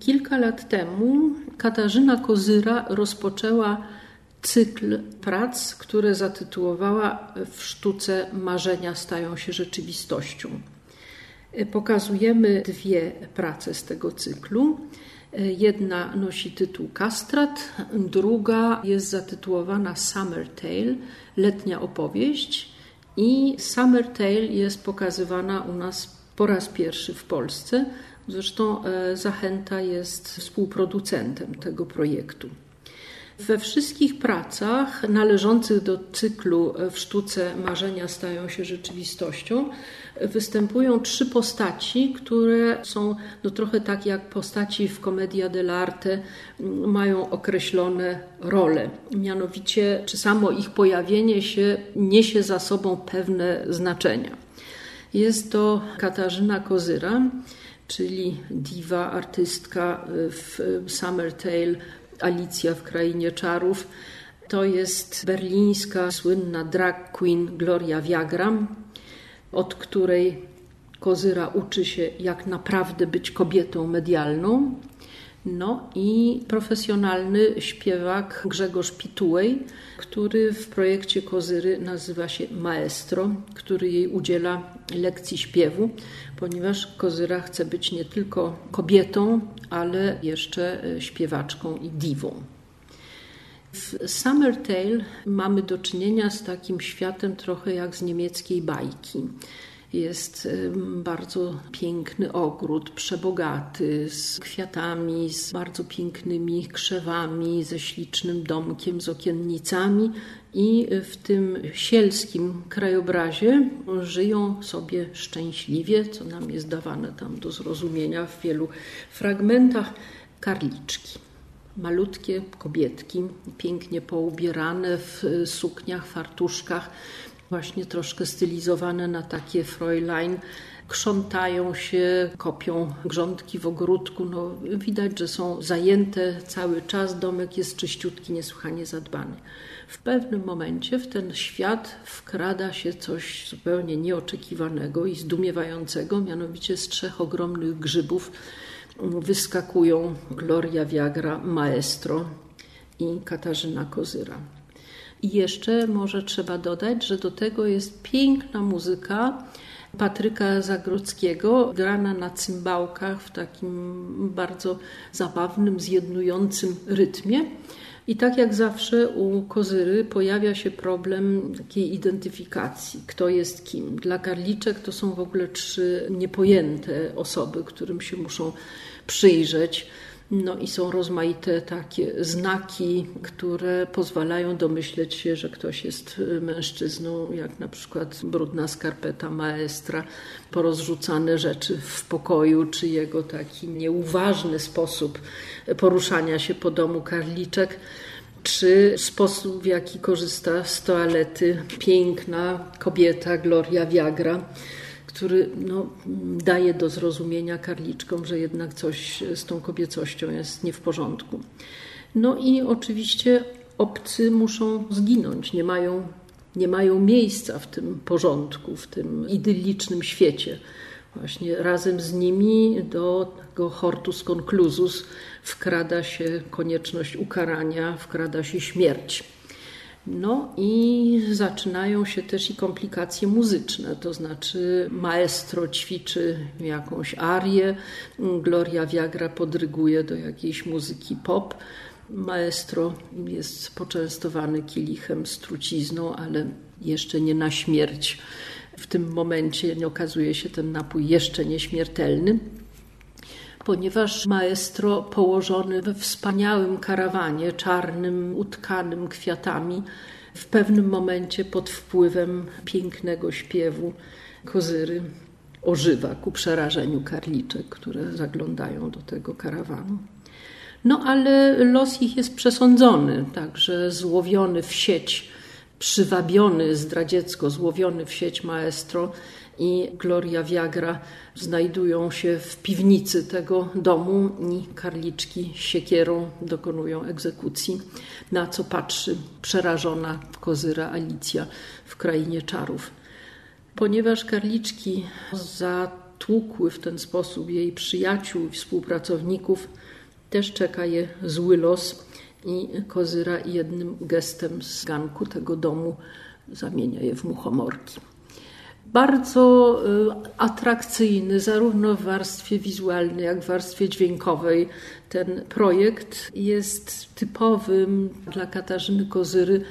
Kilka lat temu Katarzyna Kozyra rozpoczęła cykl prac, które zatytułowała W sztuce marzenia stają się rzeczywistością. Pokazujemy dwie prace z tego cyklu. Jedna nosi tytuł Kastrat, druga jest zatytułowana Summer Tale, letnia opowieść. I Summer Tale jest pokazywana u nas po raz pierwszy w Polsce. Zresztą e, Zachęta jest współproducentem tego projektu. We wszystkich pracach należących do cyklu W sztuce marzenia stają się rzeczywistością występują trzy postaci, które są no, trochę tak jak postaci w Commedia dell'arte, mają określone role. Mianowicie, czy samo ich pojawienie się niesie za sobą pewne znaczenia. Jest to Katarzyna Kozyra, czyli diwa, artystka w Summer Tale Alicja w Krainie Czarów. To jest berlińska słynna drag queen Gloria Viagra, od której Kozyra uczy się, jak naprawdę być kobietą medialną. No i profesjonalny śpiewak Grzegorz Pitułej, który w projekcie Kozyry nazywa się Maestro, który jej udziela lekcji śpiewu, ponieważ Kozyra chce być nie tylko kobietą, ale jeszcze śpiewaczką i diwą. W Summer Tale mamy do czynienia z takim światem trochę jak z niemieckiej bajki. Jest bardzo piękny ogród, przebogaty, z kwiatami, z bardzo pięknymi krzewami, ze ślicznym domkiem, z okiennicami. I w tym sielskim krajobrazie żyją sobie szczęśliwie, co nam jest dawane tam do zrozumienia w wielu fragmentach, karliczki malutkie kobietki, pięknie poubierane w sukniach, fartuszkach, właśnie troszkę stylizowane na takie Fräulein, krzątają się, kopią grządki w ogródku. No, widać, że są zajęte cały czas. Domek jest czyściutki, niesłychanie zadbany. W pewnym momencie w ten świat wkrada się coś zupełnie nieoczekiwanego i zdumiewającego, mianowicie z trzech ogromnych grzybów wyskakują Gloria Viagra, Maestro i Katarzyna Kozyra. I jeszcze może trzeba dodać, że do tego jest piękna muzyka Patryka Zagrodzkiego, grana na cymbałkach w takim bardzo zabawnym, zjednującym rytmie. I tak jak zawsze u Kozyry pojawia się problem takiej identyfikacji, kto jest kim. Dla Karliczek to są w ogóle trzy niepojęte osoby, którym się muszą przyjrzeć. No i są rozmaite takie znaki, które pozwalają domyśleć się, że ktoś jest mężczyzną, jak na przykład brudna skarpeta maestra, porozrzucane rzeczy w pokoju, czy jego taki nieuważny sposób poruszania się po domu karliczek czy sposób, w jaki korzysta z toalety piękna kobieta Gloria Viagra który no, daje do zrozumienia karliczkom, że jednak coś z tą kobiecością jest nie w porządku. No i oczywiście obcy muszą zginąć, nie mają, nie mają miejsca w tym porządku, w tym idyllicznym świecie. Właśnie razem z nimi do tego hortus conclusus wkrada się konieczność ukarania, wkrada się śmierć. No i zaczynają się też i komplikacje muzyczne, to znaczy maestro ćwiczy jakąś arię, Gloria Viagra podryguje do jakiejś muzyki pop. Maestro jest poczęstowany kielichem z trucizną, ale jeszcze nie na śmierć. W tym momencie okazuje się ten napój jeszcze nieśmiertelny ponieważ maestro położony we wspaniałym karawanie, czarnym, utkanym kwiatami, w pewnym momencie pod wpływem pięknego śpiewu kozyry ożywa ku przerażeniu karliczek, które zaglądają do tego karawanu. No ale los ich jest przesądzony, także złowiony w sieć, przywabiony zdradziecko, złowiony w sieć maestro i Gloria Viagra znajdują się w piwnicy tego domu i karliczki siekierą dokonują egzekucji, na co patrzy przerażona kozyra Alicja w krainie czarów. Ponieważ karliczki zatłukły w ten sposób jej przyjaciół i współpracowników, też czeka je zły los i Kozyra jednym gestem z ganku tego domu zamienia je w muchomorki bardzo y, atrakcyjny, zarówno w warstwie wizualnej, jak w warstwie dźwiękowej. Ten projekt jest typowym dla Katarzyny Kozyry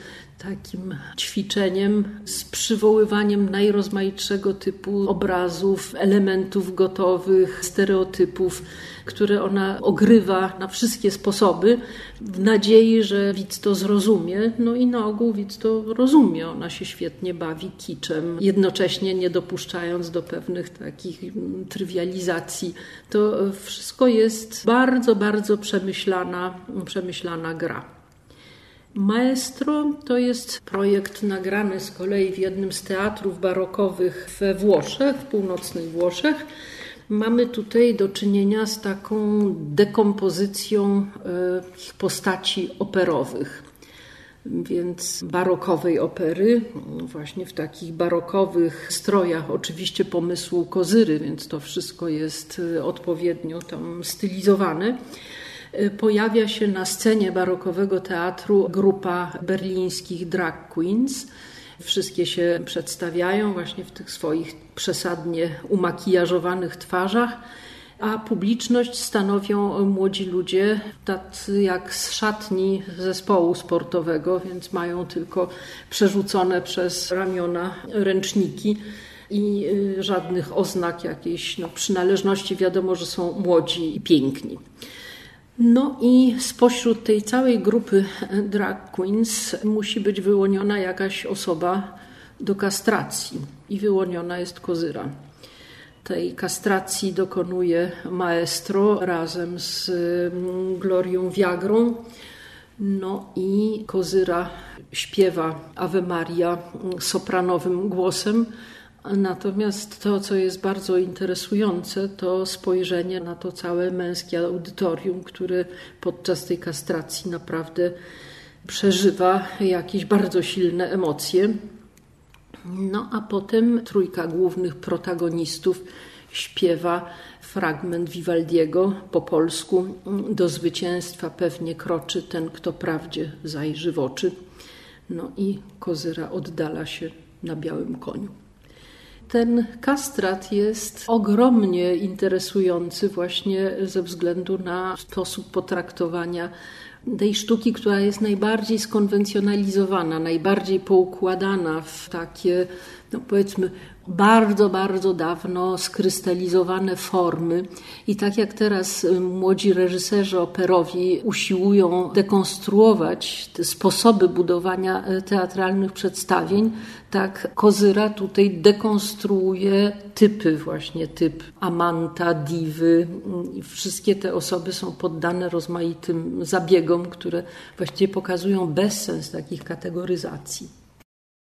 takim ćwiczeniem z przywoływaniem najrozmaitszego typu obrazów, elementów gotowych, stereotypów, które ona ogrywa na wszystkie sposoby, w nadziei, że widz to zrozumie. No i na ogół widz to rozumie. Ona się świetnie bawi kiczem, jednocześnie nie dopuszczając do pewnych takich mm, trywializacji. To wszystko jest bardzo, bardzo przemyślana, przemyślana gra. Maestro to jest projekt nagrany z kolei w jednym z teatrów barokowych we Włoszech, w północnych Włoszech. Mamy tutaj do czynienia z taką dekompozycją e, postaci operowych. Więc barokowej opery, właśnie w takich barokowych strojach, oczywiście pomysłu kozyry, więc to wszystko jest e, odpowiednio tam stylizowane pojawia się na scenie barokowego teatru grupa berlińskich drag queens. Wszystkie się przedstawiają właśnie w tych swoich przesadnie umakijażowanych twarzach, a publiczność stanowią młodzi ludzie, tacy jak z szatni zespołu sportowego, więc mają tylko przerzucone przez ramiona ręczniki i y, żadnych oznak jakiejś no, przynależności. Wiadomo, że są młodzi i piękni. No i spośród tej całej grupy drag queens musi być wyłoniona jakaś osoba do kastracji i wyłoniona jest kozyra. Tej kastracji dokonuje maestro razem z mm, Glorią Viagrą. No i kozyra śpiewa Ave Maria sopranowym głosem, Natomiast to, co jest bardzo interesujące, to spojrzenie na to całe męskie audytorium, które podczas tej kastracji naprawdę przeżywa jakieś bardzo silne emocje. No a potem trójka głównych protagonistów śpiewa fragment Vivaldiego po polsku. Do zwycięstwa pewnie kroczy ten, kto prawdzie zajrzy w oczy. No i kozyra oddala się na białym koniu. Ten kastrat jest ogromnie interesujący właśnie ze względu na sposób potraktowania tej sztuki, która jest najbardziej skonwencjonalizowana, najbardziej poukładana w takie, no powiedzmy, bardzo, bardzo dawno skrystalizowane formy. I tak jak teraz y, młodzi reżyserzy operowi usiłują dekonstruować te sposoby budowania y, teatralnych przedstawień, tak Kozyra tutaj dekonstruuje typy, właśnie typ Amanta, Diwy. Wszystkie te osoby są poddane rozmaitym zabiegom, które właściwie pokazują bezsens takich kategoryzacji.